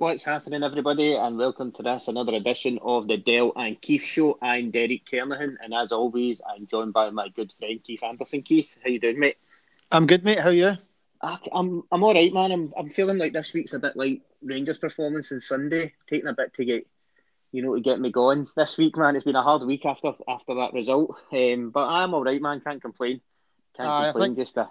What's happening, everybody, and welcome to this another edition of the Dale and Keith Show. I'm Derek Kernahan, and as always, I'm joined by my good friend Keith Anderson. Keith, how you doing, mate? I'm good, mate. How are you? I'm I'm all right, man. I'm I'm feeling like this week's a bit like Rangers' performance on Sunday, taking a bit to get you know to get me going this week, man. It's been a hard week after after that result, um, but I'm all right, man. Can't complain. Can't uh, complain. Just a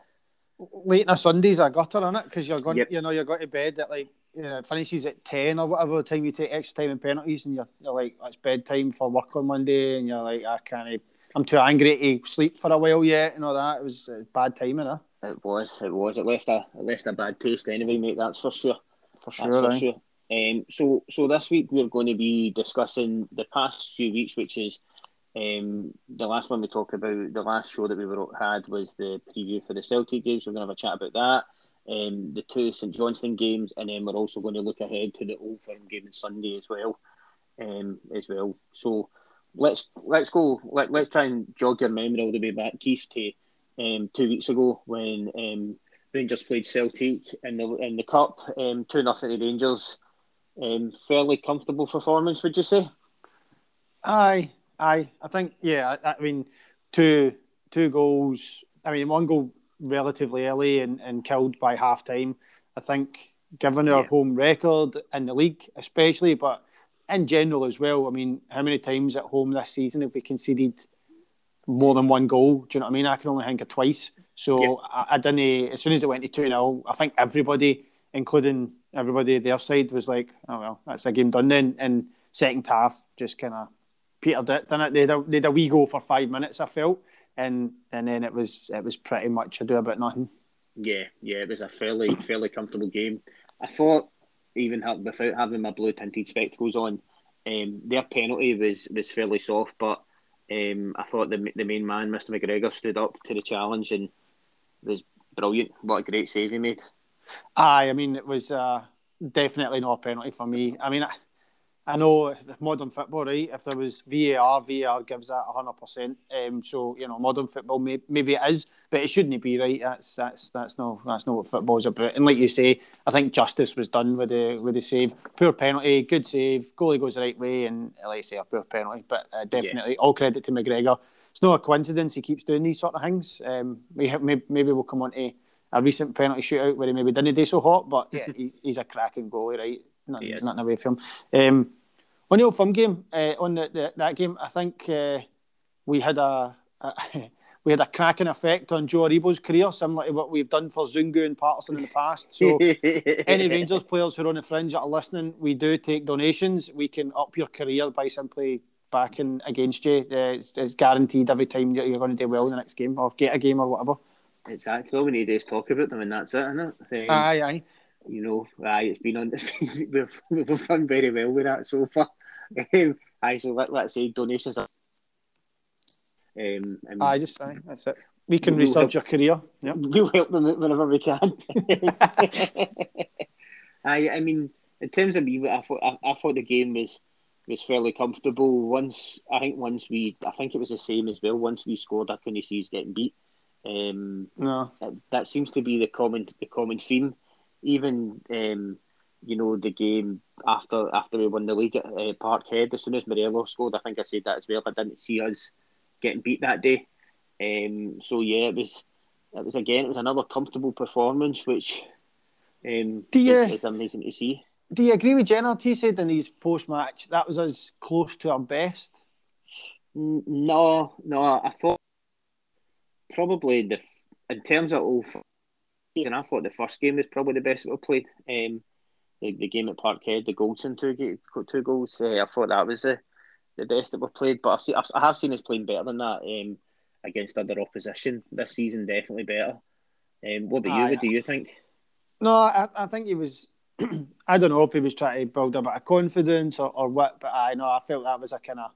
late on a Sunday's a gutter on it because you're going, yep. you know, you're going to bed at like you know, it finishes at 10 or whatever the time you take extra time and penalties and you're, you're like, it's bedtime for work on Monday and you're like, I can't, I'm too angry to sleep for a while yet and all that. It was bad timing, huh? It was, it was. It left a, it left a bad taste anyway, mate, that's for sure. For sure, that's for sure. Um, so, so this week we're going to be discussing the past few weeks, which is um, the last one we talked about. The last show that we were, had was the preview for the Celtic games. We're going to have a chat about that um, the two St Johnstone games, and then we're also going to look ahead to the Old Firm game on Sunday as well. Um, as well. So let's let's go. Let, let's try and jog your memory all the way back, Keith, to um, two weeks ago when um, Rangers played Celtic in the in the cup, um, two nothing to Rangers. Um, fairly comfortable performance, would you say? Aye, aye. I think yeah. I, I mean, two two goals. I mean, one goal relatively early and, and killed by half time. I think, given our yeah. home record in the league, especially, but in general as well. I mean, how many times at home this season have we conceded more than one goal? Do you know what I mean? I can only think of twice. So yeah. I, I, didn't. As soon as it went to two 0 I think everybody, including everybody their side, was like, "Oh well, that's a game done." Then and second half just kind of petered it. Didn't it? They had, a, they had a wee go for five minutes. I felt, and and then it was it was pretty much a do about nothing. Yeah, yeah, it was a fairly fairly comfortable game. I thought even without having my blue tinted spectacles on, um, their penalty was was fairly soft, but um, I thought the the main man, Mr McGregor, stood up to the challenge and was brilliant. What a great save he made! Aye, I mean it was uh, definitely not a penalty for me. I mean. I, I know modern football, right? If there was VAR, VAR gives that hundred um, percent. So you know, modern football may, maybe it is, but it shouldn't be, right? That's that's that's not that's not what football's about. And like you say, I think justice was done with the with the save. Poor penalty, good save. Goalie goes the right way, and like I say, a poor penalty. But uh, definitely, yeah. all credit to McGregor. It's not a coincidence he keeps doing these sort of things. Um, we have, maybe, maybe we'll come on to a recent penalty shootout where he maybe didn't do so hot, but yeah, he, he's a cracking goalie, right? Nothing, nothing away from him. Um, on the Old Firm game, uh, on the, the, that game, I think uh, we had a, a we had a cracking effect on Joe Aribo's career, similar to what we've done for Zungu and Patterson in the past. So, any Rangers players who are on the fringe that are listening, we do take donations. We can up your career by simply backing against you. Uh, it's, it's, guaranteed every time you're going to do well in the next game or get a game or whatever. Exactly. All we need is talk about them, and that's it, isn't it? Um, aye, aye. You know, aye, it's been on. we've, we've done very well with that so far. Aye, so let, let's say donations. Are, um, aye, just aye, that's it. We can we'll research help, your career. Yep. We'll help them whenever we can. I, I mean, in terms of me, I thought I, I, thought the game was was fairly comfortable. Once I think once we, I think it was the same as well. Once we scored, I couldn't see us getting beat. Um, no, that, that, seems to be the common the common theme. Even um, you know, the game after after we won the league at uh, Parkhead, as soon as Morelos scored, I think I said that as well. I didn't see us getting beat that day. Um, so yeah, it was it was again it was another comfortable performance, which um, do you, is, is amazing to see. Do you agree with Jenner? He said in his post match that was as close to our best. No, no, I thought probably the in terms of all season, I thought the first game was probably the best we played. Um, the, the game at Parkhead, the Goldson two two goals. Uh, I thought that was the, the best that we played, but I've seen, I've, I have seen us playing better than that um, against other opposition this season. Definitely better. Um, what about you? What do you think? No, I, I think he was. I don't know if he was trying to build a bit of confidence or, or what, but I know I felt that was a kind of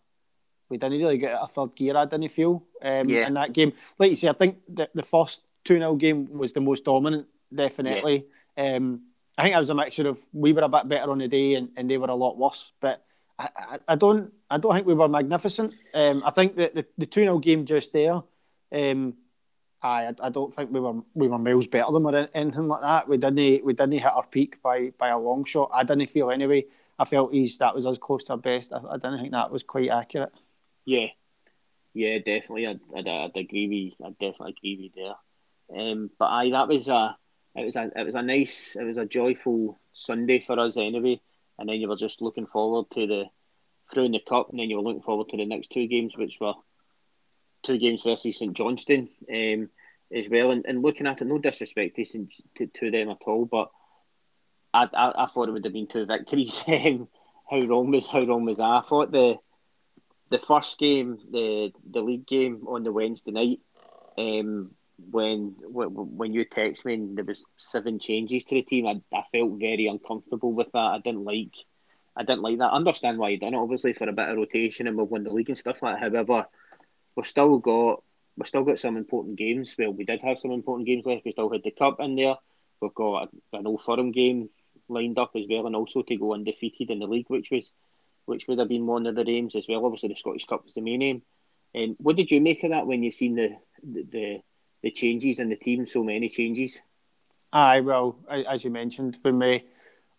we didn't really get a third gear. I didn't feel um, yeah. in that game. Like you say, I think the, the first two 0 game was the most dominant, definitely. Yeah. Um, I think it was a mixture of we were a bit better on the day and, and they were a lot worse. But I, I, I don't I don't think we were magnificent. Um, I think that the, the 2 0 game just there, um, I, I don't think we were we were miles better than or anything like that. We didn't we didn't hit our peak by by a long shot. I didn't feel anyway. I felt he's that was as close to our best. I, I didn't think that was quite accurate. Yeah, yeah, definitely. I'd, I'd, I'd agree with. I definitely agree with you there. Um, but I that was a it was a it was a nice it was a joyful Sunday for us anyway. And then you were just looking forward to the through in the cup, and then you were looking forward to the next two games, which were two games versus St Johnstone um, as well. And, and looking at it, no disrespect to, to, to them at all, but I, I, I thought it would have been two victories. Um, how wrong was how wrong was I? I thought the the first game, the the league game on the Wednesday night, um, when when you text me and there was seven changes to the team, I, I felt very uncomfortable with that. I didn't like I didn't like that. I understand why you done it, obviously for a bit of rotation and we've won the league and stuff like that. However, we've still got we've still got some important games. Well, we did have some important games left. We still had the cup in there. We've got an Old Firm game lined up as well, and also to go undefeated in the league, which was which would have been one of the aims as well. Obviously, the Scottish Cup was the main aim. And what did you make of that when you seen the the, the, the changes in the team? So many changes. Aye, well, as you mentioned, when we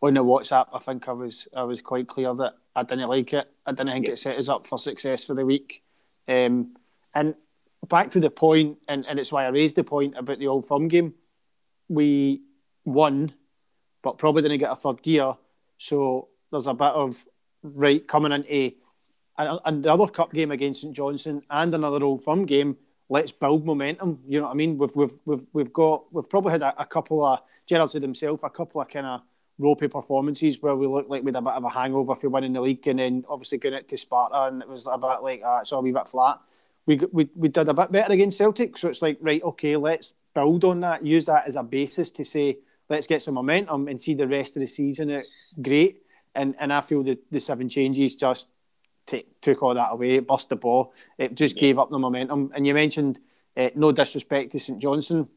on the WhatsApp, I think I was I was quite clear that I didn't like it. I didn't think it set us up for success for the week. Um, and back to the point, and, and it's why I raised the point about the Old Firm game. We won, but probably didn't get a third gear. So there's a bit of right coming into and the other cup game against St Johnstone and another Old Firm game. Let's build momentum. You know what I mean? We've we've we've, we've got we've probably had a, a couple of Gerrard said himself a couple of kind of ropey performances where we looked like we had a bit of a hangover for winning the league and then obviously going out to Sparta and it was a bit like uh, it's all a wee bit flat. We, we, we did a bit better against Celtic, so it's like, right, okay, let's build on that, use that as a basis to say, let's get some momentum and see the rest of the season it great. And and I feel the, the seven changes just t- took all that away, it bust the ball. It just yeah. gave up the momentum. And you mentioned uh, no disrespect to St Johnstone.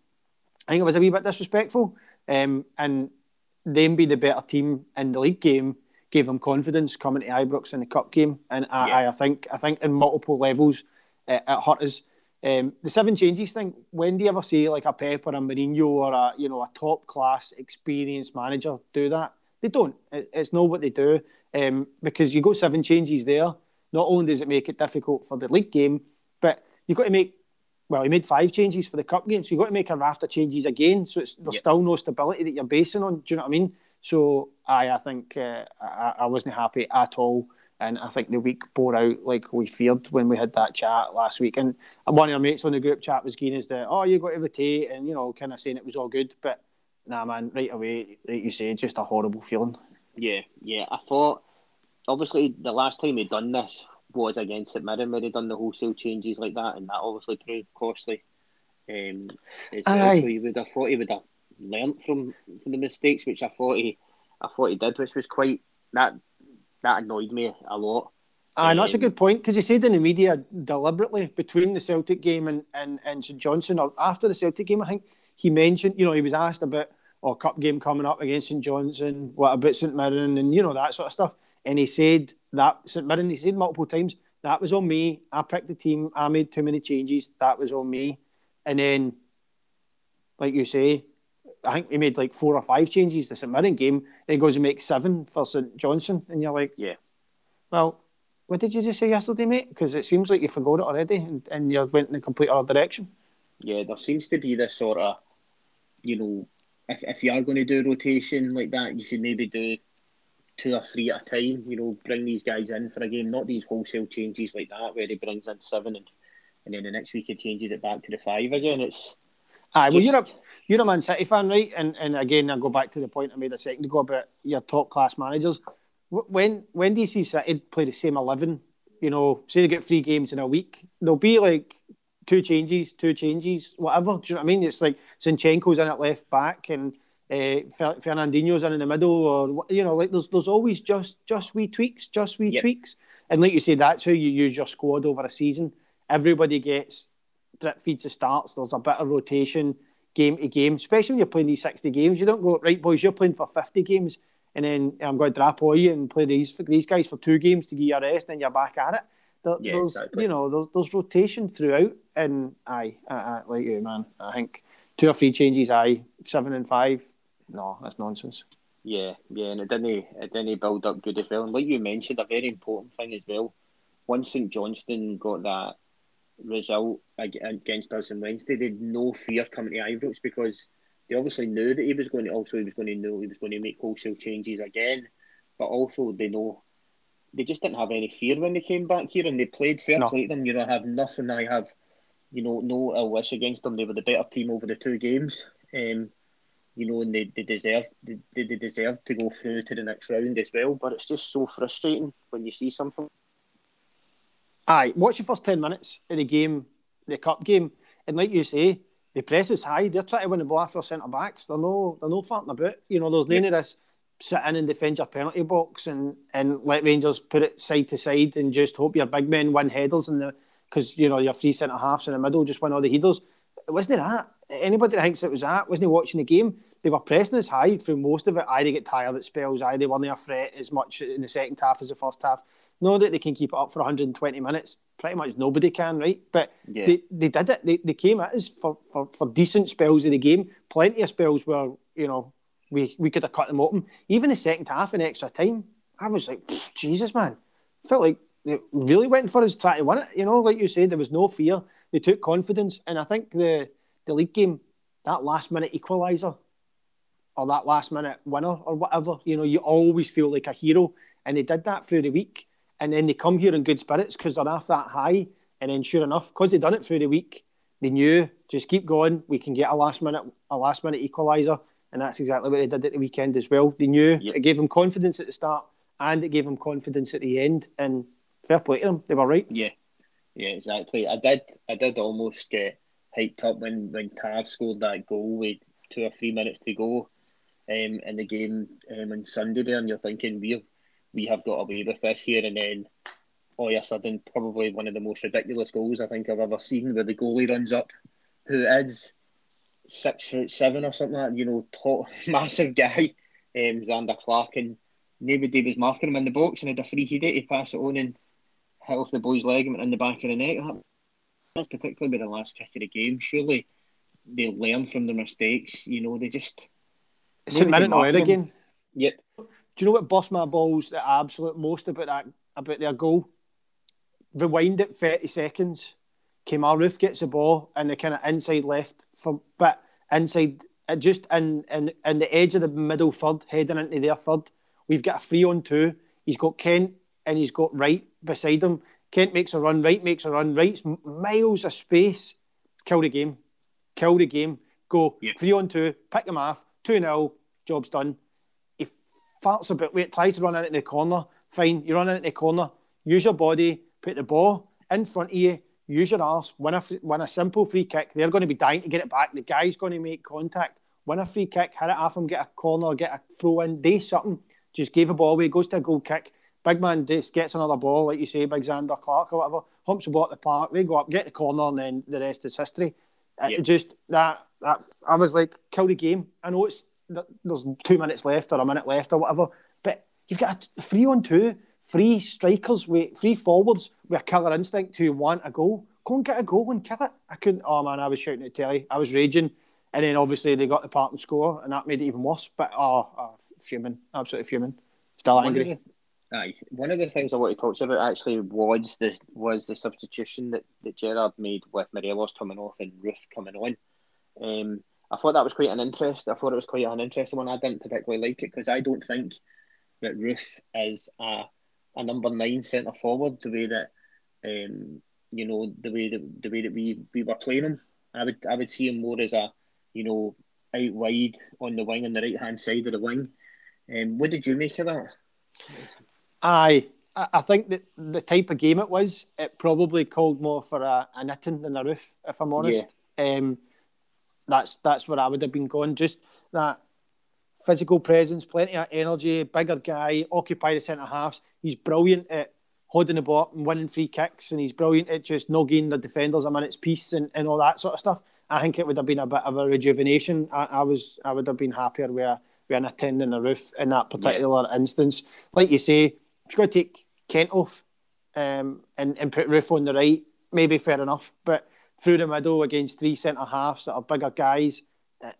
I think it was a wee bit disrespectful. Um, and them be the better team in the league game gave them confidence coming to Ibrox in the cup game, and I, yeah. I, I think I think in multiple levels uh, it hurt us. Um, the seven changes thing. When do you ever see like a Pep or a Mourinho or a you know a top class experienced manager do that? They don't. It, it's not what they do um, because you go seven changes there. Not only does it make it difficult for the league game, but you've got to make well, he made five changes for the cup game, so you've got to make a raft of changes again. So it's, there's yep. still no stability that you're basing on. Do you know what I mean? So I, I think uh, I, I wasn't happy at all, and I think the week bore out like we feared when we had that chat last week. And one of our mates on the group chat was keen as the oh you got to rotate, and you know kind of saying it was all good, but nah man, right away like you say, just a horrible feeling. Yeah, yeah. I thought obviously the last time he'd done this was against St Mirren where he'd done the wholesale changes like that, and that obviously proved costly. Um, well. So you would have thought he would have learnt from from the mistakes, which I thought he, I thought he did, which was quite that that annoyed me a lot. Ah, um, that's a good point because he said in the media deliberately between the Celtic game and, and, and St Johnstone or after the Celtic game, I think he mentioned, you know, he was asked about or cup game coming up against St Johnstone, what about St Mirren and you know that sort of stuff and he said that St Mirren, he said multiple times, that was on me. I picked the team. I made too many changes. That was on me. And then, like you say, I think he made like four or five changes the St Mirren game. And he goes and makes seven for St Johnstone. And you're like, yeah. Well, what did you just say yesterday, mate? Because it seems like you forgot it already and, and you went in a complete other direction. Yeah, there seems to be this sort of, you know, if, if you are going to do rotation like that, you should maybe do two or three at a time. You know, bring these guys in for a game, not these wholesale changes like that where he brings in seven and and then the next week he changes it back to the five again. It's Aye, well, you're a you're a Man City fan, right? And and again, I go back to the point I made a second ago about your top class managers. When when do you see City play the same eleven? You know, say they get three games in a week, they'll be like two changes, two changes, whatever. Do you know what I mean? It's like Zinchenko's in at left back and uh, Fernandinho's in, in the middle, or you know, like there's there's always just just wee tweaks, just wee yep. tweaks, and like you say, that's how you use your squad over a season. Everybody gets drip feeds of starts. There's a bit of rotation game to game, especially when you're playing these sixty games. You don't go right, boys. You're playing for fifty games, and then I'm going to drop all you and play these these guys for two games to give you a rest, and then you're back at it. Yeah, there's exactly. you know those, there's rotation throughout, and aye, I, I, like you, man. I think two or three changes, aye, seven and five. No, that's nonsense. Yeah, yeah, and it didn't it didn't build up good as well. And like you mentioned, a very important thing as well. Once St Johnstone got that result against us on Wednesday, they had no fear coming to Ibrox because they obviously knew that he was going to also he was going to know he was going to make wholesale changes again, but also they know they just didn't have any fear when they came back here and they played fair no. play to them. You know, I have nothing. I have, you know, no ill wish against them. They were the better team over the two games. Um, you know, and they, they deserve they, they deserve to go through to the next round as well. But it's just so frustrating when you see something. Aye, watch the first ten minutes of the game, the cup game, and like you say, the press is high. They're trying to win the ball for centre backs. They're no, they're no farting about. You know, there's none of this sit in and defend your penalty box and, and let Rangers put it side to side and just hope your big men win headers and the because you know your three centre halves in the middle just win all the headers. It wasn't that. Anybody that thinks it was that wasn't watching the game. They were pressing as high through most of it. I they get tired at spells. I they weren't a threat as much in the second half as the first half. Know that they can keep it up for 120 minutes. Pretty much nobody can, right? But yeah. they, they did it. They, they came at us for, for, for decent spells of the game. Plenty of spells where, you know, we, we could have cut them open. Even the second half in extra time, I was like, Jesus, man. Felt like they really went for us trying to win it. You know, like you said, there was no fear. They took confidence. And I think the, the league game, that last minute equaliser or that last minute winner or whatever, you know, you always feel like a hero. And they did that through the week. And then they come here in good spirits because they're off that high. And then sure enough, because they done it through the week, they knew just keep going. We can get a last minute a last minute equaliser and that's exactly what they did at the weekend as well. They knew yep. it gave them confidence at the start, and it gave them confidence at the end. And fair play to them, they were right. Yeah, yeah, exactly. I did, I did almost get hyped up when when Tav scored that goal with two or three minutes to go, um, in the game um, on Sunday there, and you're thinking we we have got away with this here, and then all of a sudden, probably one of the most ridiculous goals I think I've ever seen, where the goalie runs up, who is six foot seven or something like that, you know, tall, massive guy, um, Zander Clark, and nobody was marking him in the box and had a free header to pass it on and hit off the boy's leg and went in the back of the net. That's particularly with the last kick of the game. Surely they learn from their mistakes. You know, they just. St Mirren away again. Yep. Do you know what bust my balls the absolute most about that about their goal? Rewind it thirty seconds Kemar Roofe gets the ball and the kind of inside left for but inside uh, just in, in in the edge of the middle third, heading into their third. We've got a three on two. He's got Kent and he's got Wright beside him. Kent makes a run, Wright makes a run, Wright's miles of space. Kill the game. Kill the game. Go. Yeah. Three on two, pick him off, 2 0, job's done. He farts a bit late, tries to run into the corner. Fine, you run into the corner, use your body, put the ball in front of you, use your arse, win a, win a simple free kick. They're going to be dying to get it back. The guy's going to make contact, win a free kick, hit it off him, get a corner, get a throw in, do something. Just gave a ball away, goes to a goal kick. Big man just gets another ball, like you say, Big Zander Clark or whatever, humps the ball at the park. They go up, get the corner, and then the rest is history. It just that that I was like, kill the game. I know it's there's two minutes left or a minute left or whatever, but you've got a three on two three strikers with three forwards with a killer instinct who want a goal. Go and get a goal and kill it. I couldn't. Oh man, I was shouting at telly. I was raging, and then obviously they got the part and score, and that made it even worse. But oh, oh fuming, absolutely fuming. Still one angry. Of the, aye, one of the things I want to talk to you about actually was this was the substitution that, that Gerrard made with Morelos coming off and Roofe coming on. Um, I thought that was quite an interest. I thought it was quite an interesting one. I didn't particularly like it because I don't think that Roofe is a a number nine centre forward, the way that um, you know the way that the way that we, we were playing him. I would I would see him more as a you know out wide on the wing on the right hand side of the wing. Um, what did you make of that? Aye, I think that the type of game it was, it probably called more for a, an Itten than a Roofe. if I'm honest. Yeah. Um, that's that's where I would have been going. Just that physical presence, plenty of energy, bigger guy, occupy the centre halves. He's brilliant at holding the ball and winning free kicks, and he's brilliant at just nogging the defenders a minute's piece and, and all that sort of stuff. I think it would have been a bit of a rejuvenation. I, I was I would have been happier with, with an attending a Roofe in that particular yeah. instance. Like you say, if you've got to take Kent off um, and and put Roofe on the right, maybe fair enough. But through the middle against three centre halves that are bigger guys,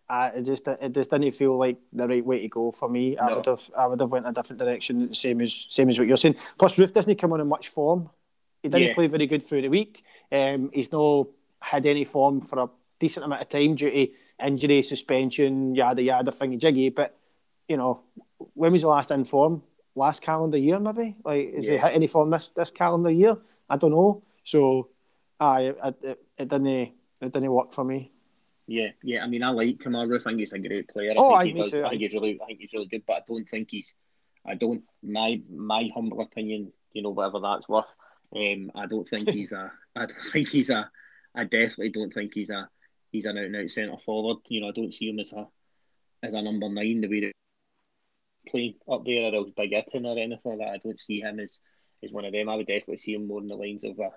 I, it just it just didn't feel like the right way to go for me. No. I would have I would have went a different direction, same as same as what you're saying. Plus, Roofe doesn't come on in much form. He didn't yeah. play very good through the week. Um, he's not had any form for a decent amount of time due to injury, suspension, yada yada, thingy jiggy. But you know, when was the last in form? Last calendar year, maybe. Like, is yeah. he hit any form this this calendar year? I don't know. So, I it, it, it didn't it didn't work for me. Yeah, yeah. I mean, I like Kemar. I think he's a great player. I oh, think I, he does. Too, I think he's really, I think he's really good. But I don't think he's. I don't. My my humble opinion, you know, whatever that's worth. Um, I don't think he's a. I don't think he's a. I definitely don't think he's a. He's an out and out centre forward. You know, I don't see him as a, as a number nine the way that playing up there or big hitting or anything like that. I don't see him as as one of them. I would definitely see him more in the lines of a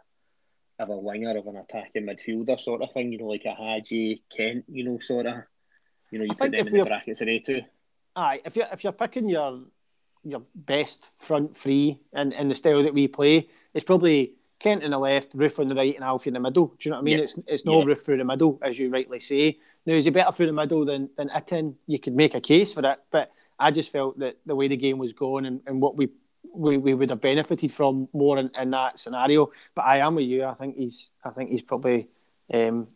of a winger, of an attacking midfielder sort of thing, you know, like a Hagi, Kent, you know, sort of. You know, you I put them in the brackets of A2. Aye, if you're, if you're picking your your best front three in, in the style that we play, it's probably Kent in the left, Roofe on the right, and Alfie in the middle. Do you know what I mean? Yeah. It's it's no yeah. Roofe through the middle, as you rightly say. Now, is he better through the middle than, than Itten? You could make a case for it, but I just felt that the way the game was going and, and what we we, we would have benefited from more in, in that scenario. But I am with you. I think he's I think he's probably um,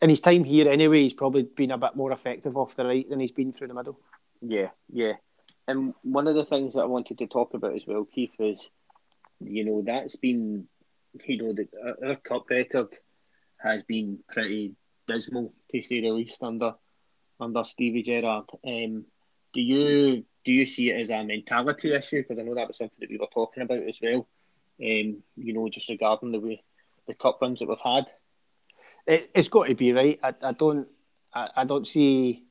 in his time here anyway. He's probably been a bit more effective off the right than he's been through the middle. Yeah, yeah. And one of the things that I wanted to talk about as well, Keith, is you know that's been you know the our cup record has been pretty dismal to say the least under under Stevie Gerrard. Um, do you do you see it as a mentality issue? Because I know that was something that we were talking about as well. Um, you know, just regarding the way the cup runs that we've had. It, has got to be right. I, I don't I, I don't see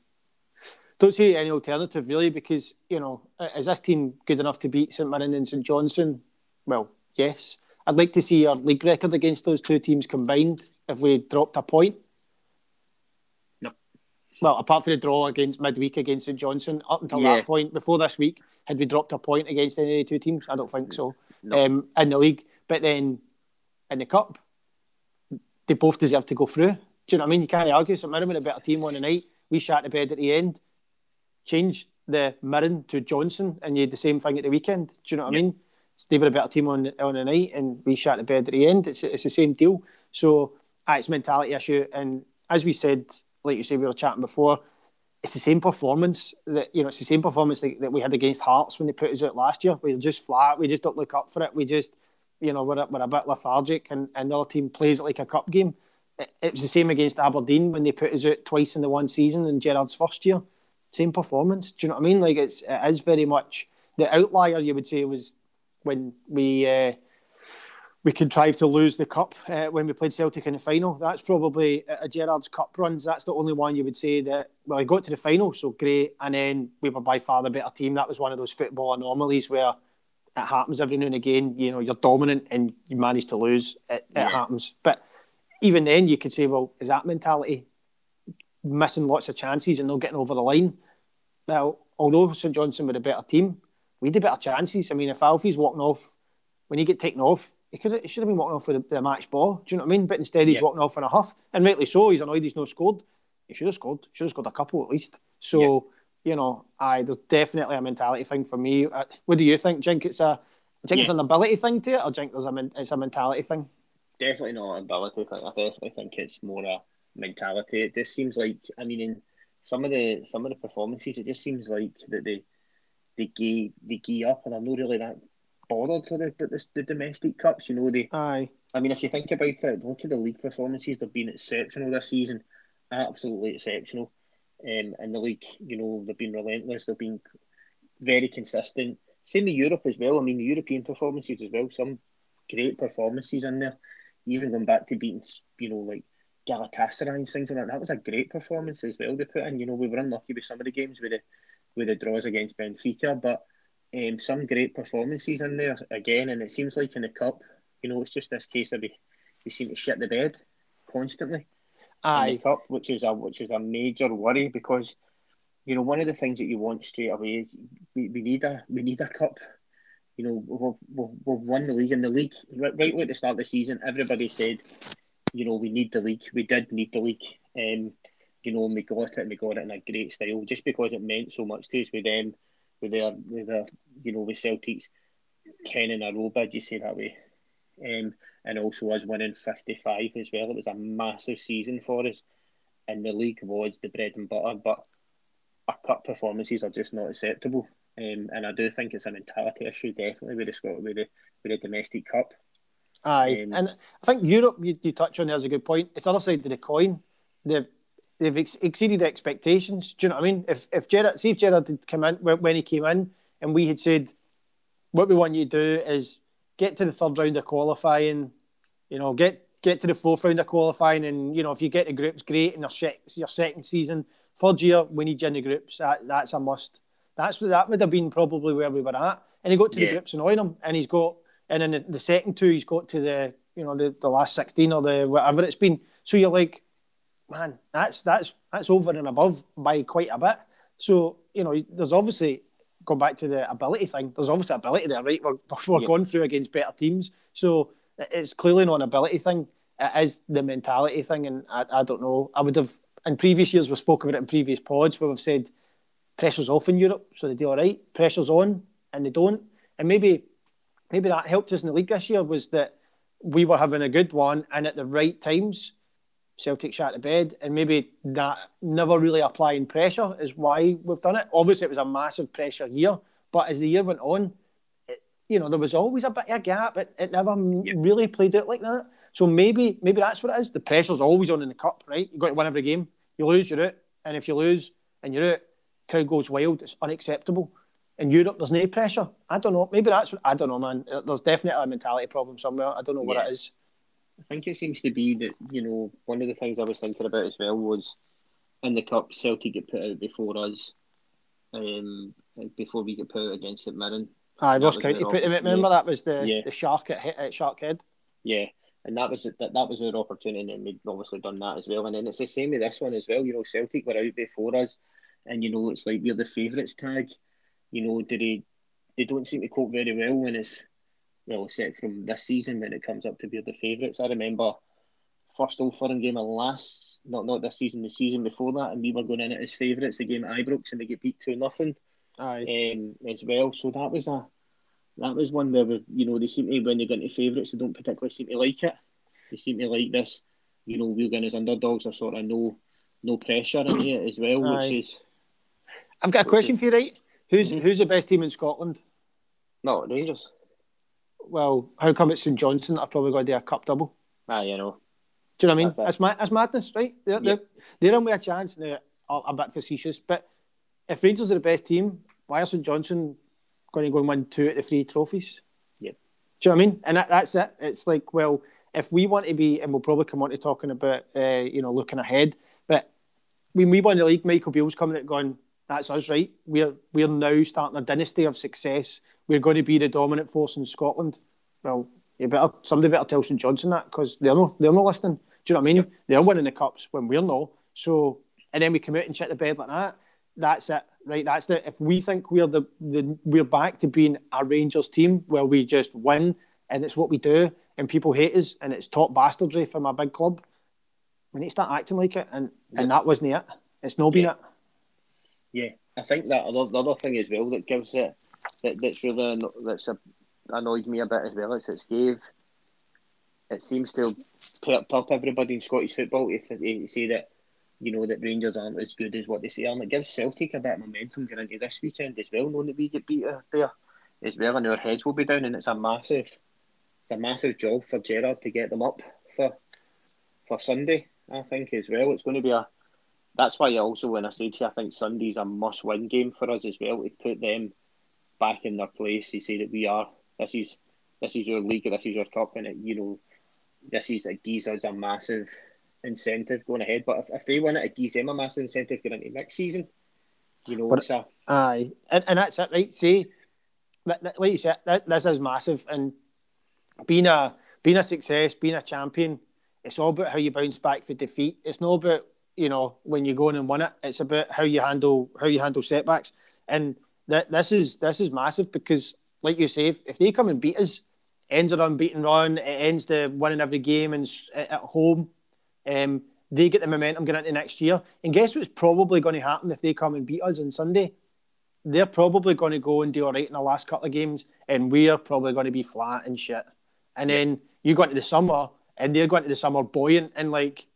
don't see any alternative really because you know is this team good enough to beat St Mirren and St Johnstone? Well, yes. I'd like to see our league record against those two teams combined if we dropped a point well, apart from the draw against midweek against St Johnstone, up until yeah. that point, before this week, had we dropped a point against any of the two teams? I don't think so. No. Um, in the league, but then in the cup, they both deserve to go through. Do you know what I mean? You can't argue. St Mirren with a better team on the night. We shat the bed at the end. Change the Mirren to Johnstone, and you had the same thing at the weekend. Do you know what I mean? They were a better team on on the night, and we shat the bed at the end. It's it's the same deal. So, uh, it's a mentality issue, and as we said like you say, we were chatting before. It's the same performance that you know. It's the same performance that, that we had against Hearts when they put us out last year. We are just flat. We just don't look up for it. We just, you know, we're, we're a bit lethargic, and, and the other team plays it like a cup game. It, it was the same against Aberdeen when they put us out twice in the one season in Gerrard's first year. Same performance. Do you know what I mean? Like it's it is very much the outlier. You would say was when we. Uh, we contrived to lose the cup uh, when we played Celtic in the final. That's probably a Gerrard's cup runs. That's the only one you would say that. Well, he got to the final, so great, and then we were by far the better team. That was one of those football anomalies where it happens every now and again. You know, you're dominant and you manage to lose. It, yeah. it happens, but even then, you could say, well, is that mentality missing lots of chances and not getting over the line? Well, although St Johnstone were a better team, we had better chances. I mean, if Alfie's walking off, when you get taken off, he could he should have been walking off with the, the, match ball. Do you know what I mean? But instead he's yeah. walking off in a huff, and rightly so. He's annoyed he's not scored. He should have scored. Should have scored a couple at least. So yeah. you know, I there's definitely a mentality thing for me. Uh, what do you think, Jink? It's a I think yeah. it's an ability thing to it, or think there's a it's a mentality thing. Definitely not an ability thing. I definitely think it's more a mentality. It just seems like I mean, in some of the some of the performances, it just seems like that they they gee they gee up, and I'm not really that bothered about the, the domestic cups. You know, they. Aye. I mean, if you think about it, look at the league performances. They've been exceptional this season, absolutely exceptional. Um, in the league, you know, they've been relentless. They've been very consistent. Same in Europe as well. I mean, the European performances as well. Some great performances in there. Even going back to beating, you know, like Galatasaray and things like that. That was a great performance as well. They put in. You know, we were unlucky with some of the games with the with the draws against Benfica, but um, some great performances in there again, and it seems like in the cup, you know, it's just this case of we, we seem to shit the bed constantly. Aye. In the cup, which is a which is a major worry because, you know, one of the things that you want straight away is we, we need a we need a cup you know, we've, we've, we've won the league. In the league, right, right at the start of the season, everybody said, you know, we need the league. We did need the league. Um, you know, and we got it and we got it in a great style just because it meant so much to us with them, with their, with their, you know, with Celtics 10 in a row bid, you say that way. Um, and also us winning 55 as well. It was a massive season for us. And the league was the bread and butter, but our cup performances are just not acceptable. Um, and I do think it's a mentality issue, definitely with the Scotland with the with the domestic cup. Aye, um, and I think Europe. You, you touch on there's a good point. It's the other side of the coin. They've they've ex- exceeded expectations. Do you know what I mean? If if Gerrard, see if Gerrard had come in when he came in, and we had said, what we want you to do is get to the third round of qualifying. You know, get get to the fourth round of qualifying, and you know if you get the groups, great. And your, your second season, third year, we need you in the groups. That, that's a must. That's that would have been probably where we were at. And he got to yeah. the grips annoying him, and he's got and in the, the, second two he's got to the you know the, the last sixteen or the whatever it's been. So you're like, man, that's that's that's over and above by quite a bit. So you know, there's obviously going back to the ability thing. There's obviously ability there, right? We're, we're yeah. going through against better teams, so it's clearly not an ability thing. It is the mentality thing, and I, I don't know. I would have in previous years we've spoken about it in previous pods where we've said pressure's off in Europe, so they do all right. Pressure's on, and they don't. And maybe, maybe that helped us in the league this year was that we were having a good one, and at the right times, Celtic shot the bed, and maybe that never really applying pressure is why we've done it. Obviously, it was a massive pressure year, but as the year went on, it, you know there was always a bit of a gap. It, it never yeah. really played out like that. So maybe maybe that's what it is. The pressure's always on in the cup, right? You've got to win every game. You lose, you're out, and if you lose and you're out, crowd goes wild. It's unacceptable. In Europe, there's no pressure. I don't know. Maybe that's. What I don't know, man. There's definitely a mentality problem somewhere. I don't know what yeah. it is. I think it seems to be that you know one of the things I was thinking about as well was in the cup Celtic get put out before us, um, before we get put out against St Mirren. Aye, Ross County put him. Remember yeah. that was the yeah. the shark at, at Sharkhead. Yeah, and that was that, that was our opportunity, and we'd obviously done that as well. And then it's the same with this one as well. You know, Celtic were out before us and you know it's like we're the favourites tag. You know, do they they don't seem to cope very well when it's well except from this season when it comes up to be the favourites. I remember first Old Firm game of last not not this season, the season before that, and we were going in it as favourites, the game at Ibrox and they get beat two nothing. Aye. Um, as well. So that was a that was one where we, you know they seem to when they get into favourites they don't particularly seem to like it. They seem to like this, you know, we're going as underdogs are sort of no no pressure in it as well, Aye. which is I've got a question for you, right? Who's mm-hmm. who's the best team in Scotland? No, Rangers. Well, how come it's St Johnstone that are probably going to do a cup double? Ah, you know. Do you know what I mean? That's, that's, that's madness, right? They're, they're, they're in with a chance. They're a bit facetious, but if Rangers are the best team, why are St Johnstone going to go and win two out of three trophies? Yeah. Do you know what I mean? And that, that's it. It's like, well, if we want to be, and we'll probably come on to talking about, uh, you know, looking ahead, but when we won the league, Michael Beale's coming out going, that's us, right? We're we're now starting a dynasty of success. We're going to be the dominant force in Scotland. Well, you better somebody better tell St Johnstone that because they're not they're not listening. Do you know what I mean? They're winning the cups when we're not. So and then we come out and shit the bed like that. That's it, right? That's the if we think we're the, the we're back to being a Rangers team where we just win and it's what we do and people hate us and it's top bastardry from a big club. We need to start acting like it and, yeah. and that wasn't it. It's not been yeah. it. Yeah, I think that other, the other thing as well that gives it that, that's really that's a, annoyed me a bit as well is it's gave it seems to perked up everybody in Scottish football if they say that you know that Rangers aren't as good as what they say and it gives Celtic a bit of momentum going into this weekend as well, knowing that we get beat there as well and our heads will be down and it's a massive it's a massive job for Gerrard to get them up for for Sunday, I think as well. It's going to be a that's why also when I say to you, I think Sunday's a must-win game for us as well to put them back in their place. You say that we are this is this is your league, this is your cup, and it, you know this is it gives us a massive incentive going ahead. But if, if they win it, it gives them a massive incentive going into next season. You know, but, a, aye, and, and that's it, right? See, like you said, that, this is massive, and being a being a success, being a champion, it's all about how you bounce back for defeat. It's not about you know when you go in and win it. It's about how you handle how you handle setbacks, and that this is this is massive because like you say, if, if they come and beat us, ends an unbeaten run, it ends the winning every game and at home. Um, they get the momentum going into next year. And guess what's probably going to happen if they come and beat us on Sunday? They're probably going to go and do all right in the last couple of games, and we're probably going to be flat and shit. And then you go into the summer, and they're going to the summer buoyant and like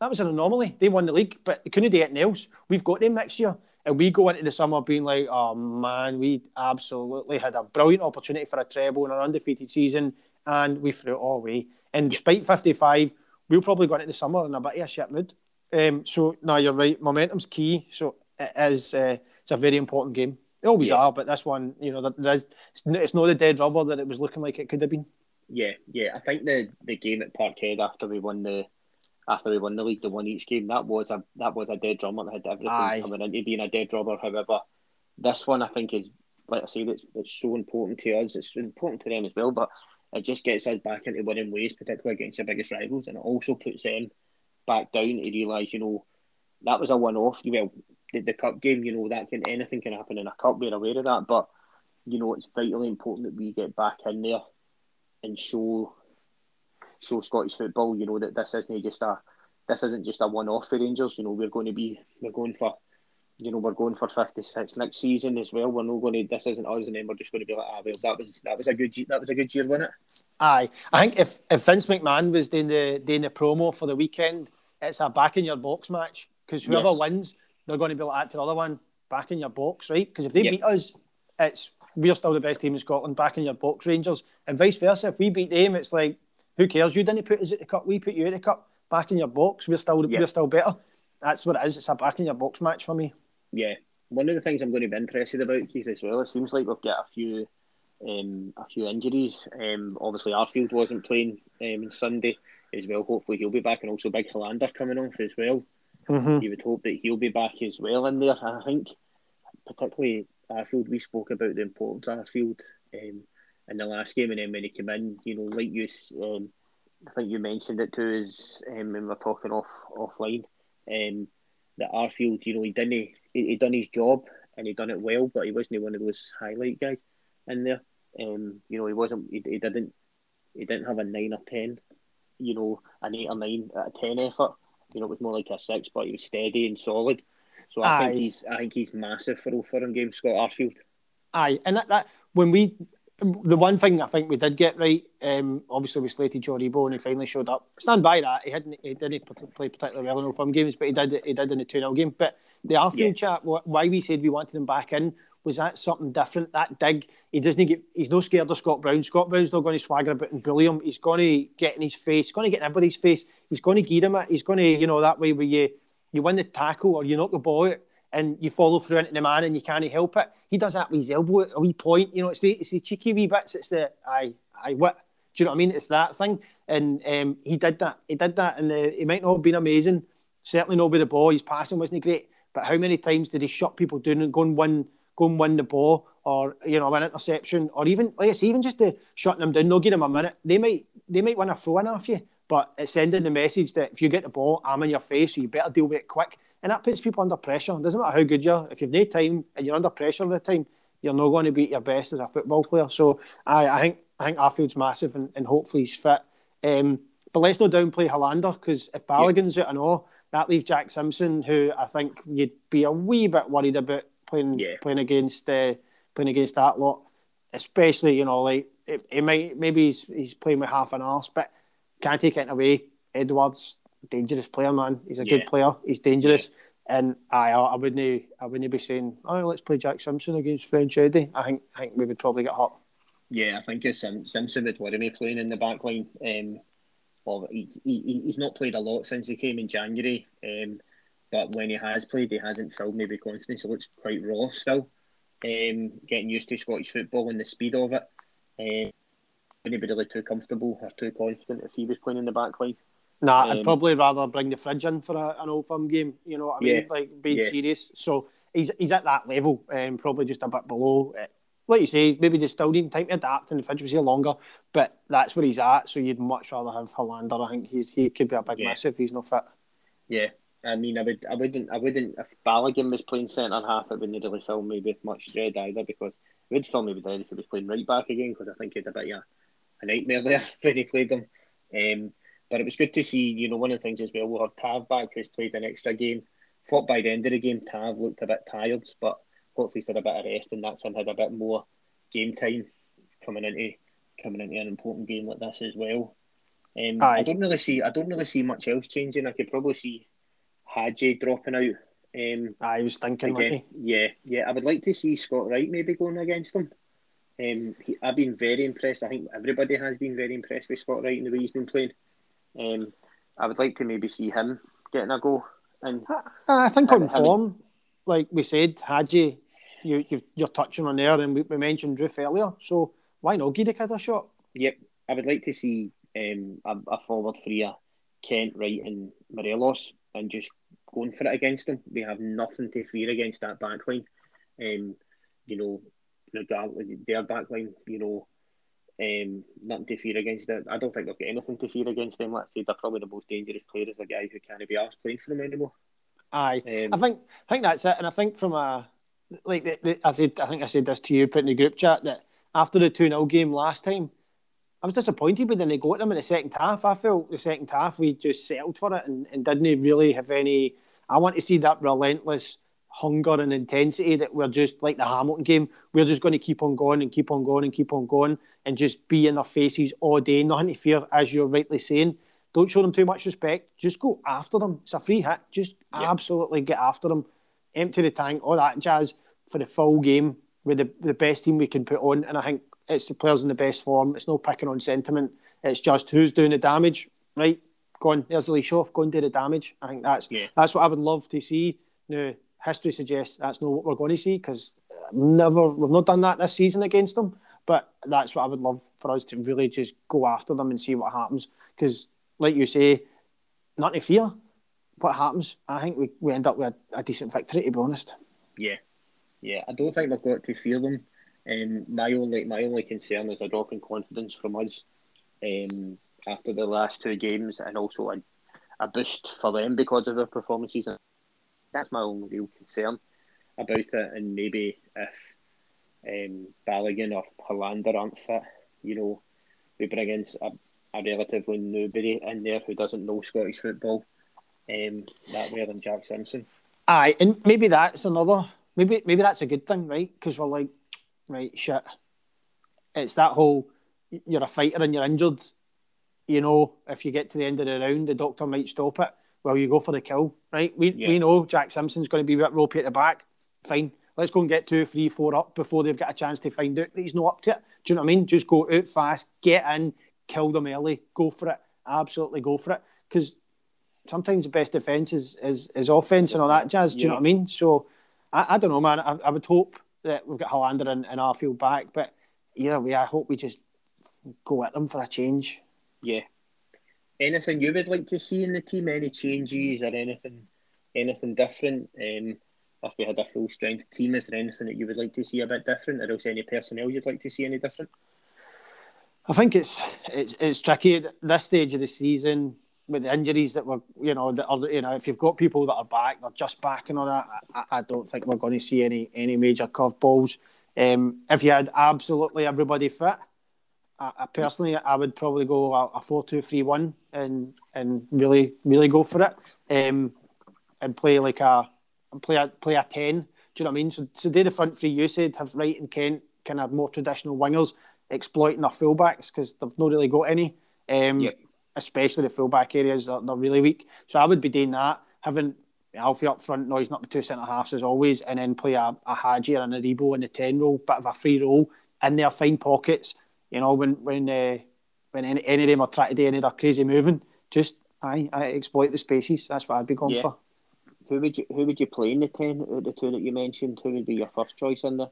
that was an anomaly. They won the league, but they couldn't do anything else. We've got them next year. And we go into the summer being like, oh man, we absolutely had a brilliant opportunity for a treble in an undefeated season, and we threw it all away. And despite 55, we'll probably go into the summer in a bit of a shit mood. Um, so, no, you're right. Momentum's key. So, it is, uh, it's a very important game. They always yeah. are, but this one, you know, there is, it's not the dead rubber that it was looking like it could have been. Yeah, yeah. I think the, the game at Parkhead after we won the after we won the league, they won each game. That was a that was a dead rubber that had everything Aye. coming into being a dead rubber. However, this one I think is like I say, it's, it's so important to us. It's important to them as well, but it just gets us back into winning ways, particularly against your biggest rivals, and it also puts them back down to realise, you know, that was a one-off. Well, the, the cup game, you know, that can anything can happen in a cup. We're aware of that, but you know, it's vitally important that we get back in there and show show Scottish football, you know, that this isn't just a this isn't just a one off for Rangers. You know, we're going to be we're going for you know, we're going for fifty six next season as well. We're not going to this isn't us and then we're just going to be like, ah well that was that was a good that was a good year, wasn't it? Aye. I think if, if Vince McMahon was doing the doing the promo for the weekend, it's a back in your box match. Because whoever yes. wins, they're going to be like to the other one, back in your box, right? Because if they yep. beat us, it's we're still the best team in Scotland, back in your box, Rangers, and vice versa. If we beat them, it's like who cares? You didn't put us at the cup. We put you at the cup. Back in your box. We're still yeah. we're still better. That's what it is. It's a back in your box match for me. Yeah. One of the things I'm going to be interested about, Keith, as well. It seems like we've got a few um, a few injuries. Um, obviously, Arfield wasn't playing um, on Sunday as well. Hopefully, he'll be back, and also Big Helander coming off as well. Mm-hmm. You would hope that he'll be back as well in there. I think, particularly Arfield, we spoke about the importance of Arfield. Um, in the last game, and then when he came in, you know, like you, um, I think you mentioned it too, is um, when we are talking off offline, um, that Arfield, you know, he didn't, he, he done his job and he done it well, but he wasn't one of those highlight guys in there. Um, you know, he wasn't, he, he didn't, he didn't have a nine or ten, you know, an eight or nine at a ten effort. You know, it was more like a six, but he was steady and solid. So I Aye. think he's, I think he's massive for for him game, Scott Arfield. Aye, and that, that when we the one thing I think we did get right, um, obviously we slated Aribo and he finally showed up. Stand by that. He hadn't he didn't play particularly well in Old Firm games, but he did he did in the 2 0 game. But the Arfield yeah. chat, why we said we wanted him back in, was that something different? That dig, he doesn't get he's no scared of Scott Brown. Scott Brown's not going to swagger about and bully him. He's going to get in his face, he's going to get in everybody's face, he's going to gear him it, he's going to, you know, that way where you you win the tackle or you knock the ball out and you follow through into the man and you can't help it. He does that with his elbow at a wee point. You know, it's the it's the cheeky wee bits. It's the I I what do you know what I mean? It's that thing. And um, he did that. He did that, and he might not have been amazing. Certainly not with the ball. His passing wasn't great. But how many times did he shut people down and go and win, go and win the ball, or you know, an interception, or even like I say, even just the shutting them down, no give them a minute. They might they might win a throw in off you, but it's sending the message that if you get the ball, I'm in your face, so you better deal with it quick and that puts people under pressure. It doesn't matter how good you are. If you've no time and you're under pressure all the time, you're not going to be your best as a football player. So I, I think I think Arfield's massive and, and hopefully he's fit. Um, but let's not downplay Helander because if Balogun's yeah. out and all, that leaves Jack Simpson, who I think you'd be a wee bit worried about playing yeah. playing against uh, playing against that lot. Especially, you know, like it, it might maybe he's he's playing with half an arse, but can't take it away. Edouard's dangerous player, man. He's a yeah. good player. He's dangerous. And I, I wouldn't, I wouldn't be saying, "Oh, let's play Jack Simpson against French Eddie." I think, I think we would probably get hot. Yeah, I think Sim- Simpson would worry me playing in the back line. Um, well, he's, he, he's not played a lot since he came in January. Um, but when he has played, he hasn't filled maybe constantly, so looks quite raw still. Um, getting used to Scottish football and the speed of it. Um, be really too comfortable or too confident if he was playing in the back line. Nah, um, I'd probably rather bring the fridge in for a, an old firm game. You know what I mean? Yeah, like being yeah. serious. So he's he's at that level, um, probably just a bit below. Uh, like you say, maybe just still needing time to adapt, and the fridge was here longer. But that's where he's at. So you'd much rather have Helander. I think he's he could be a big yeah. miss if he's not fit. Yeah, I mean, I would, I wouldn't, I wouldn't. If Balogun was playing centre half, it wouldn't really fill me with much dread either because would feel maybe then if he was playing right back again because I think he had a bit of a, nightmare there when he played them. Um, but it was good to see, you know, one of the things as well, we'll have Tav back who's played an extra game. Thought by the end of the game, Tav looked a bit tired, but hopefully he's had a bit of rest and that's him had a bit more game time coming into coming into an important game like this as well. Um, I don't really see I don't really see much else changing. I could probably see Hagi dropping out. Um, I was thinking, again, yeah, yeah. I would like to see Scott Wright maybe going against him. Um, he, I've been very impressed. I think everybody has been very impressed with Scott Wright and the way he's been playing. Um, I would like to maybe see him getting a go. And I, I think on form, like we said, Hagi, you, you are touching on there, and we, we mentioned Roofe earlier. So why not give the kid a shot? Yep, I would like to see um, a, a forward three of Kent, Wright, and Morelos, and just going for it against them. We have nothing to fear against that backline. Um, you know, regardless their backline, you know, um, nothing to fear against it. I don't think they've got anything to fear against them. Let's say they're probably the most dangerous player is the guy who can't be asked playing for them anymore. Aye, um, I think I think that's it, and I think from a like the, the, I said, I think I said this to you, put in the group chat that after the 2 0 game last time, I was disappointed we didn't go at them in the second half. I felt the second half we just settled for it and, and didn't really have any. I want to see that relentless hunger and intensity that we're just like the Hamilton game. We're just going to keep on going and keep on going and keep on going and just be in their faces all day. Nothing to fear, as you're rightly saying. Don't show them too much respect. Just go after them. It's a free hit. Just absolutely get after them. Empty the tank, all that jazz for the full game with the, the best team we can put on. And I think it's the players in the best form. It's no picking on sentiment. It's just who's doing the damage, right? Go on, there's the leash off. Go and do the damage. I think that's yeah. that's what I would love to see. Now, history suggests that's not what we're going to see because never we've not done that this season against them. But that's what I would love for us to really just go after them and see what happens. Because, like you say, not to fear. What happens? I think we, we end up with a, a decent victory. To be honest. Yeah, yeah, I don't think we've got to fear them. Um, my only my only concern is a drop in confidence from us um, after the last two games, and also a, a boost for them because of their performances. That's my only real concern about it, and maybe if um, or Helander aren't fit, you know, we bring in a, a relatively newbody in there who doesn't know Scottish football um, that way than Jack Simpson. Aye, and maybe that's another maybe maybe that's a good thing, right? Because we're like, right, shit. It's that whole you're a fighter and you're injured. You know, if you get to the end of the round, the doctor might stop it. Well, you go for the kill, right? We yeah. we know Jack Simpson's going to be a bit ropey at the back. Fine, let's go and get two, three, four up before they've got a chance to find out that he's not up to it. Do you know what I mean? Just go out fast, get in, kill them early, go for it. Absolutely go for it. Because sometimes the best defence is, is, is offence and all that jazz. Do you yeah. know what I mean? So I, I don't know, man. I, I, would hope that we've got Helander and, and Arfield back, but either way, I hope we just go at them for a change. Yeah. Anything you would like to see in the team? Any changes or anything, anything different? Um, if we had a full strength team, is there anything that you would like to see a bit different, or else any personnel you'd like to see any different? I think it's it's it's tricky at this stage of the season with the injuries that were, you know, that are, you know, if you've got people that are back, they're just back and all that. I, I don't think we're going to see any any major curveballs. Um, if you had absolutely everybody fit, I, I personally I would probably go a, a four two three one and and really really go for it. Um, and play like a play a play a ten. Do you know what I mean? So so they the front three you said have Wright and Kent kind of more traditional wingers exploiting their fullbacks because they've not really got any. Um, yep especially the fullback areas, they're, they're really weak. So I would be doing that, having Alfie up front, noise not the two centre halves as always, and then play a, a Hagi or an Aribo in the 10 role, bit of a free role in their fine pockets. You know, when when uh, when any, any of them are trying to do any of their crazy moving, just I, I exploit the spaces. That's what I'd be going yeah. for. Who would you who would you play in the ten the two that you mentioned? Who would be your first choice in there?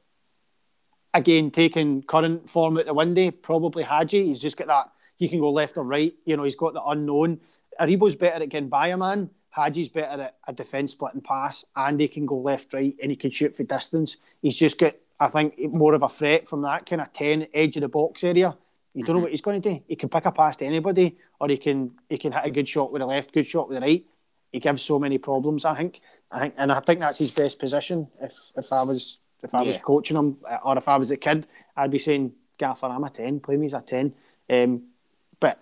Again, taking current form at the windy, probably Hagi. He's just got that he can go left or right. You know, he's got the unknown. Aribo's better at getting by a man. Hagi's better at a defence splitting pass, and he can go left, right, and he can shoot for distance. He's just got, I think, more of a threat from that kind of ten edge of the box area. You don't know mm-hmm. what he's going to do. He can pick a pass to anybody, or he can he can hit a good shot with the left, good shot with the right. He gives so many problems. I think, I think, and I think that's his best position. If if I was if I yeah. was coaching him or if I was a kid, I'd be saying, Gaffer, I'm a 10, play me as a 10. Um, but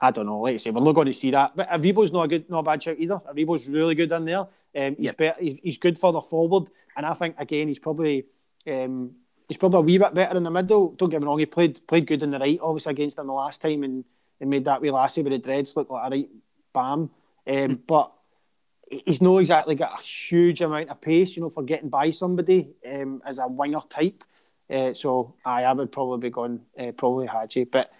I don't know, like I say, we're not going to see that. But Aribo's not a good, not a bad shout either. Aribo's really good in there. Um, he's yep. better, he's good further forward, and I think again he's probably um, he's probably a wee bit better in the middle. Don't get me wrong, he played played good in the right, obviously against them the last time, and, and made that wee lassie with the dreads look like a right bam. Um, mm. But he's not exactly got a huge amount of pace, you know, for getting by somebody um, as a winger type. Uh, so I, I would probably be going uh, probably Hagi, but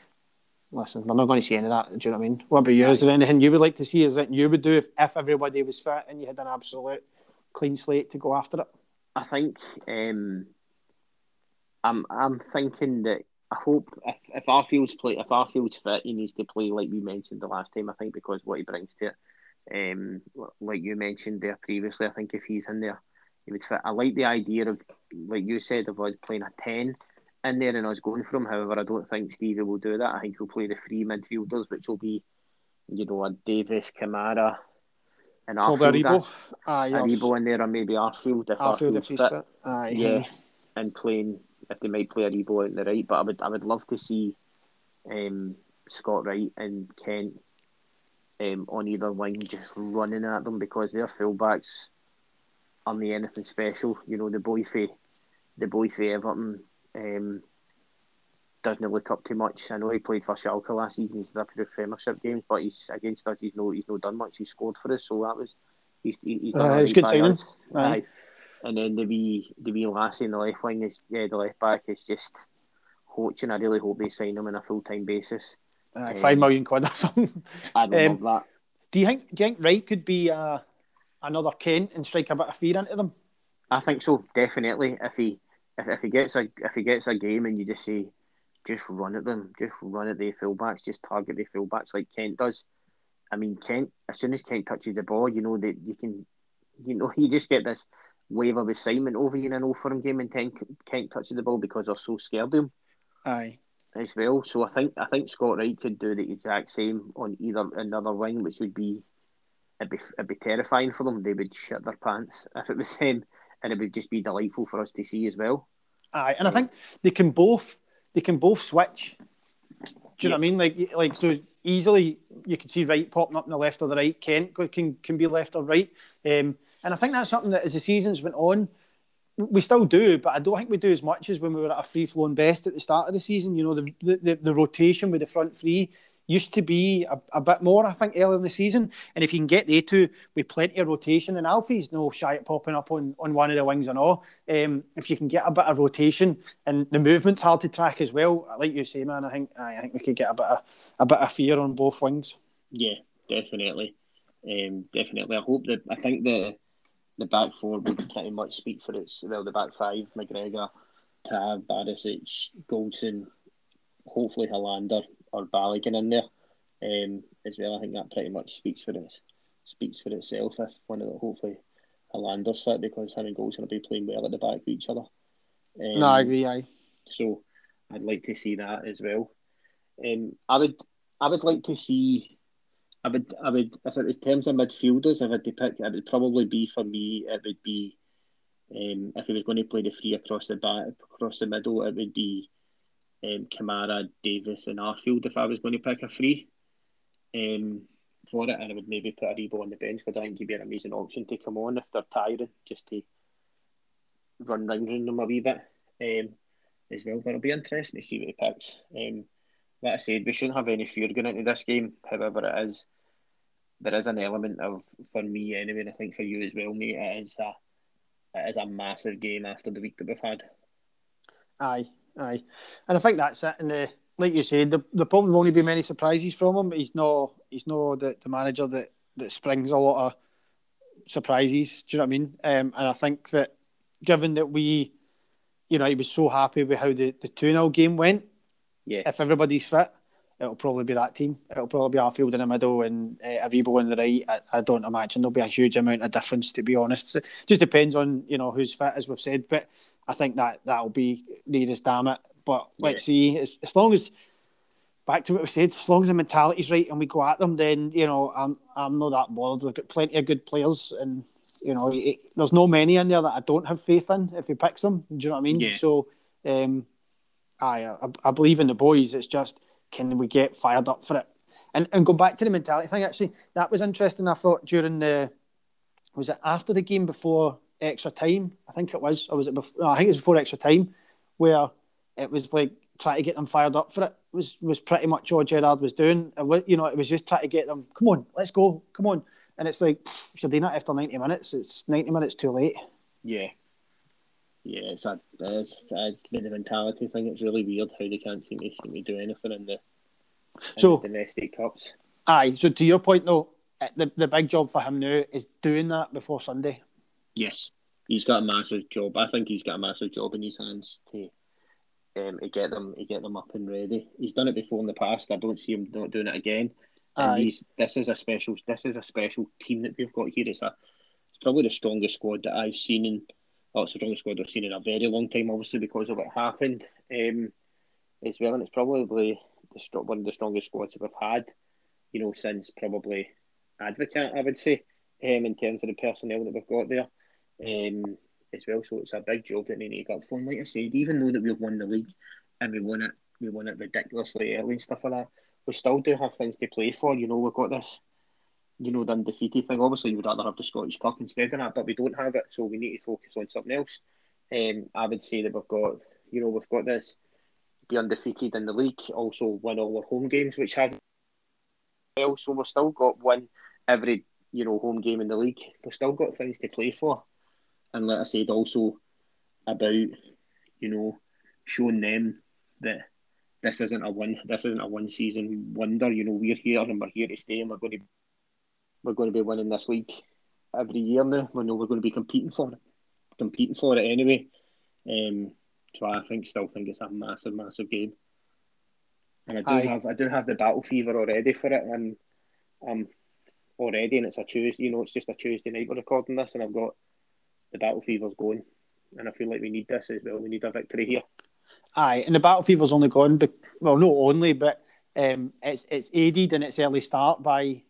listen, we're not going to see any of that. Do you know what I mean? What about you? Is there anything you would like to see? Is that you would do if, if everybody was fit and you had an absolute clean slate to go after it? I think um, I'm I'm thinking that I hope if, if Arfield's play if Arfield's fit, he needs to play like we mentioned the last time. I think because what he brings to it, um, like you mentioned there previously, I think if he's in there, he would fit. I like the idea of like you said of us playing a ten in there and us going for him. However, I don't think Stevie will do that. I think he'll play the three midfielders, which will be, you know, a Davis, Kamara, and Arfield. Aribo. Aye, Aribo in there, or maybe Arfield if Arfield if he's fit. fit. Aye. Yeah, and playing if they might play a Aribo out in the right. But I would I would love to see um, Scott Wright and Kent um, on either wing just running at them because their fullbacks aren't anything special. You know, the boy for the boy for Everton um, doesn't look up too much. I know he played for Schalke last season. He's up the Premiership games, but he's against us. He's no he's no done much. He scored for us, so that was he's he's done. Uh, he's good signing. Aye. And then the wee the wee lassie in the left wing is yeah the left back is just coaching. I really hope they sign him on a full time basis. Uh, um, five million quid or something. I'd um, love that. Do you think do you think Wright could be uh, another Kent and strike a bit of fear into them? I think so, definitely. If he if, if he gets a if he gets a game and you just say, just run at them, just run at the fullbacks, just target the fullbacks like Kent does. I mean, Kent as soon as Kent touches the ball, you know that you can, you know, you just get this wave of excitement over you in an Old Firm game and Kent, Kent touching the ball because they're so scared of him. Aye. As well, so I think I think Scott Wright could do the exact same on either another wing, which would be it'd be it'd be terrifying for them. They would shit their pants if it was him and it would just be delightful for us to see as well. Aye, and I think they can both they can both switch. Do you yeah. know what I mean? Like like so easily you can see Wright popping up in the left or the right. Kent can can be left or right. Um, and I think that's something that as the seasons went on, we still do, but I don't think we do as much as when we were at a free flowing best at the start of the season. You know, the, the, the rotation with the front three used to be a, a, bit more, I think, earlier in the season. And if you can get the two with plenty of rotation, and Alfie's no shy at popping up on, on one of the wings and all. Um, if you can get a bit of rotation and the movement's hard to track as well, like you say, man, I think I think we could get a bit of a bit of fear on both wings. Yeah, definitely, um, definitely. I hope that I think the the back four would pretty much speak for its well, the back five, McGregor, Tav, Barisic, Goldson, hopefully Helander or Balogun in there um, as well. I think that pretty much speaks for it speaks for itself. If one of the hopefully Helander's fit because him and Goldson will be playing well at the back of each other. Um, no, I agree. Aye. So I'd like to see that as well. Um, I would I would like to see. I would I would if it was terms of midfielders, if I had to pick, it would probably be for me. It would be um, if he was going to play the three across the back across the middle, it would be um, Kamara, Davis, and Arfield if I was going to pick a three um, for it, and I would maybe put Aribo on the bench because I think he'd be an amazing option to come on if they're tiring, just to run round them a wee bit um, as well. But it'll be interesting to see what he picks. Um, like I said, we shouldn't have any fear going into this game. However, it is there is an element of for me anyway, and I think for you as well, mate. It is a it is a massive game after the week that we've had. Aye, Aye, and I think that's it. And uh, like you said, the the probably won't be many surprises from him. He's no he's no the, the manager that that springs a lot of surprises. Do you know what I mean? Um, and I think that given that we, you know, he was so happy with how the the two 0 game went. Yeah. If everybody's fit, it'll probably be that team. It'll probably be Arfield in the middle and uh, Aribo in the right. I, I, don't imagine there'll be a huge amount of difference, to be honest. It just depends on you know who's fit, as we've said. But I think that that'll be needed, damn it. But let's yeah. see. As, as long as back to what we said, as long as the mentality's right and we go at them, then you know I'm I'm not that bothered. We've got plenty of good players, and you know, it, there's no many in there that I don't have faith in if he picks them. Do you know what I mean? Yeah. So, um, I, I I believe in the boys. It's just can we get fired up for it? And and go back to the mentality thing. Actually, that was interesting. I thought during the was it after the game before extra time? I think it was, or was it before? I think it was before extra time, where it was like trying to get them fired up for it. Was was pretty much all Gerrard was doing. And you know, it was just trying to get them. Come on, let's go. Come on. And it's like you're doing that after ninety minutes, it's ninety minutes too late. Yeah. Yeah, it's a it's, it's been a mentality thing. It's really weird how they can't seem to, seem to do anything in the, in So- the domestic cups. Aye. So to your point, though, eh, the the big job for him now is doing that before Sunday. Yes, he's got a massive job. I think he's got a massive job in his hands to um, to get them to get them up and ready. He's done it before in the past. I don't see him not doing it again. And he's, this is a special this is a special team that we've got here. It's a it's probably the strongest squad that I've seen in well, the strongest squad I've seen in a very long time, obviously because of what happened. Um, as well, and it's probably the one of the strongest squads that we've had, you know, since probably Advocaat, I would say, um, in terms of the personnel that we've got there. Um, as well, so it's a big job that they need to get up for. And like I said, even though that we've won the league and we won it, we won it ridiculously early and stuff like that, we still do have things to play for. You know, we've got this, you know, the undefeated thing. Obviously, you would rather have the Scottish Cup instead of that, but we don't have it, so we need to focus on something else. Um, I would say that we've got, you know, we've got this be undefeated in the league, also win all our home games, which has well, so we've still got one every, you know, home game in the league. We've still got things to play for. And like I said, also about, you know, showing them that this isn't a one this isn't a one season wonder. You know, we're here and we're here to stay and we're going to we're going to be winning this league every year now. We know we're going to be competing for it, competing for it anyway. Um, so I think still think it's a massive, massive game. And I do Aye. have I do have the battle fever already for it, and um, already, and it's a Tuesday. You know, it's just a Tuesday night we're recording this, and I've got the battle fever's going, and I feel like we need this as well. We need a victory here. Aye, and the battle fever's only gone, but well, not only, but um, it's it's aided in its early start by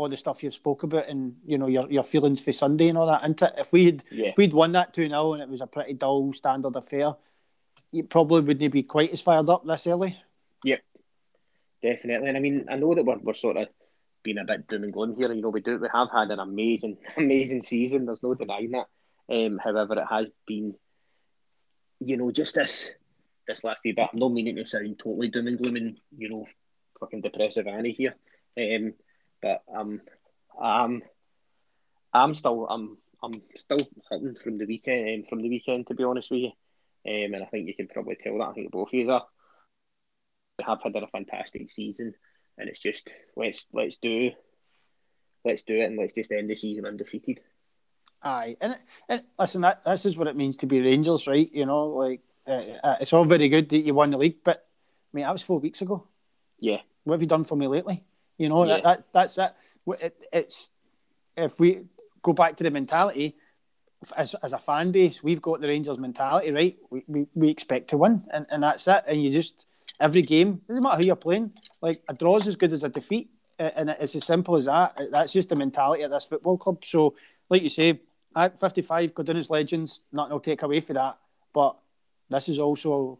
all the stuff you've spoke about, and you know your your feelings for Sunday and all that. It? If we had Yeah, if we'd won that two 0 and it was a pretty dull standard affair, you probably wouldn't be quite as fired up this early. Yep, definitely. And I mean, I know that we're, we're sort of being a bit doom and gloom here. You know, we do we have had an amazing, amazing season. There's no denying that. Um, however, it has been, you know, just this this last wee bit. I'm not meaning to sound totally doom and gloom and you know, fucking depressive Annie here. Um, but um, I'm I'm still I'm I'm still hurting from the weekend um, from the weekend to be honest with you. Um, and I think you can probably tell that. I think both of you are. We have had a fantastic season, and it's just let's let's do let's do it and let's just end the season undefeated. Aye, and, and listen, that this is what it means to be Rangers, right? You know, like uh, uh, it's all very good that you won the league, but I mean that was four weeks ago. Yeah, What have you done for me lately? You know, Yeah. that, that that's it. it. It's if we go back to the mentality as, as a fan base, we've got the Rangers mentality, right? We, we, we expect to win, and, and that's it. And you just every game doesn't matter who you're playing. Like a draw is as good as a defeat, and it's as simple as that. That's just the mentality of this football club. So, like you say, at 55, go down as legends. Nothing will take away for that. But this is also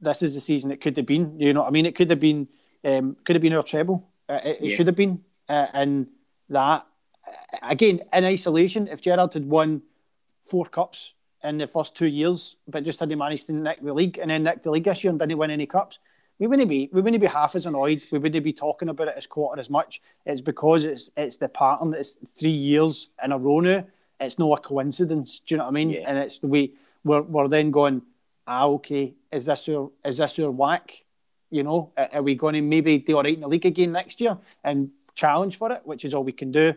this is the season it could have been. You know, what I mean, it could have been um, could have been our treble. Uh, it, it Yeah. should have been, uh, and that uh, again in isolation. If Gerrard had won four cups in the first two years, but just hadn't managed to nick the league and then nick the league this year and didn't win any cups, we wouldn't be we wouldn't be half as annoyed. We wouldn't be talking about it as quarter as much. It's because it's it's the pattern. It's three years in a row now. It's not a coincidence. Do you know what I mean? Yeah. And it's the way we're we're then going. Ah, okay. Is this your is this our whack? You know, are we going to maybe do all right in the league again next year and challenge for it, which is all we can do.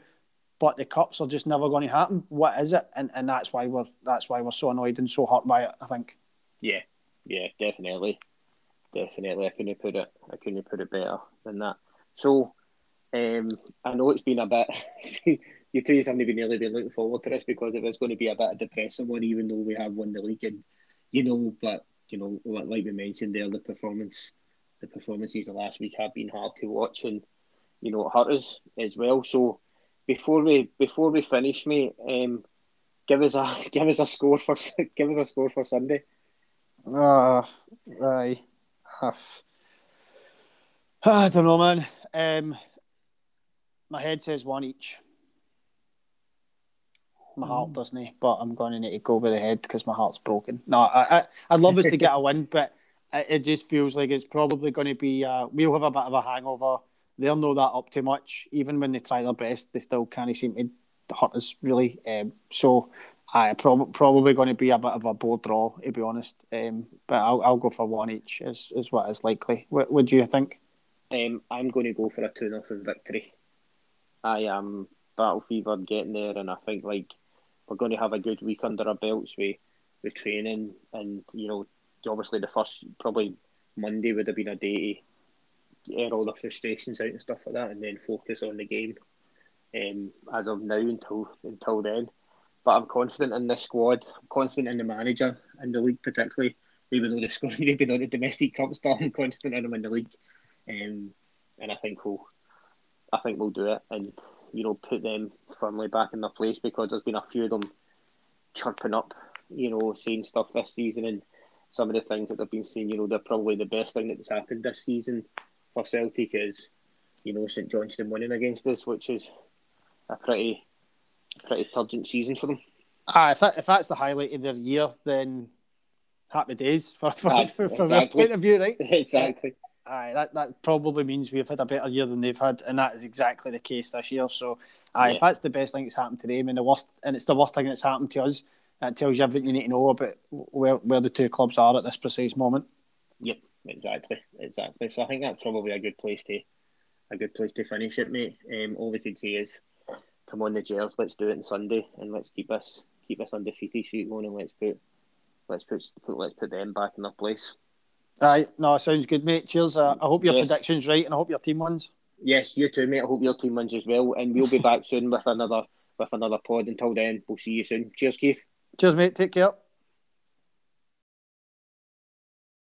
But the cups are just never going to happen. What is it? And and that's why we're that's why we're so annoyed and so hurt by it. I think. yeah, yeah, definitely, definitely. I couldn't put it I couldn't put it better than that. So, um, I know it's been a bit. you two haven't been really been looking forward to this because it was going to be a bit of a depressing one, even though we have won the league and you know, but you know, like we mentioned there, the performance, the performances of last week have been hard to watch and you know, it hurt us as well. So, before we before we finish, mate, um, give us a give us a score for give us a score for Sunday. Uh, aye. I don't know, man. Um, my head says one each. My heart mm. doesn't, but I'm going to need to go with the head because my heart's broken. No, I, I, I'd love us to get a win, but it just feels like it's probably going to be. Uh, we'll have a bit of a hangover. They'll know that up too much. Even when they try their best, they still can't seem to hurt us really. Um, so, I prob- probably going to be a bit of a bold draw, to be honest. Um, but I'll, I'll go for one each. Is is what is likely. What would you think? Um, I'm going to go for a two 0 victory. I am battle fevered getting there, and I think like we're going to have a good week under our belts with with training, and you know, obviously the first probably Monday would have been a day to air all the frustrations out and stuff like that, and then focus on the game. Um, as of now until until then, but I'm confident in this squad. I'm confident in the manager and the league particularly, even though the score maybe not the domestic cups, but I'm confident in him in the league. Um, and I think we'll, I think we'll do it, and you know, put them firmly back in their place because there's been a few of them chirping up, you know, saying stuff this season and some of the things that they've been saying, you know, they're probably the best thing that's happened this season for Celtic is, you know, St Johnstone winning against us, which is a pretty pretty turgent season for them. Ah, if, that, if that's the highlight of their year, then happy days for, for, ah, for, from exactly. point of view, right? exactly. Aye, that, that probably means we've had a better year than they've had, and that is exactly the case this year. So, aye, yeah. if that's the best thing that's happened to them, and the worst, and it's the worst thing that's happened to us, that tells you everything you need to know about where, where the two clubs are at this precise moment. Yep, exactly, exactly. So I think that's probably a good place to a good place to finish it, mate. Um, all we could say is, come on the Gers, let's do it on Sunday, and let's keep us keep us undefeated shoot going, and let's put let's put, put let's put them back in their place. Aye, no, sounds good, mate. Cheers. Uh, I hope your yes. prediction's right, and I hope your team wins. Yes, you too, mate. I hope your team wins as well, and we'll be back soon with another with another pod. Until then, we'll see you soon. Cheers, Keith. Cheers, mate. Take care.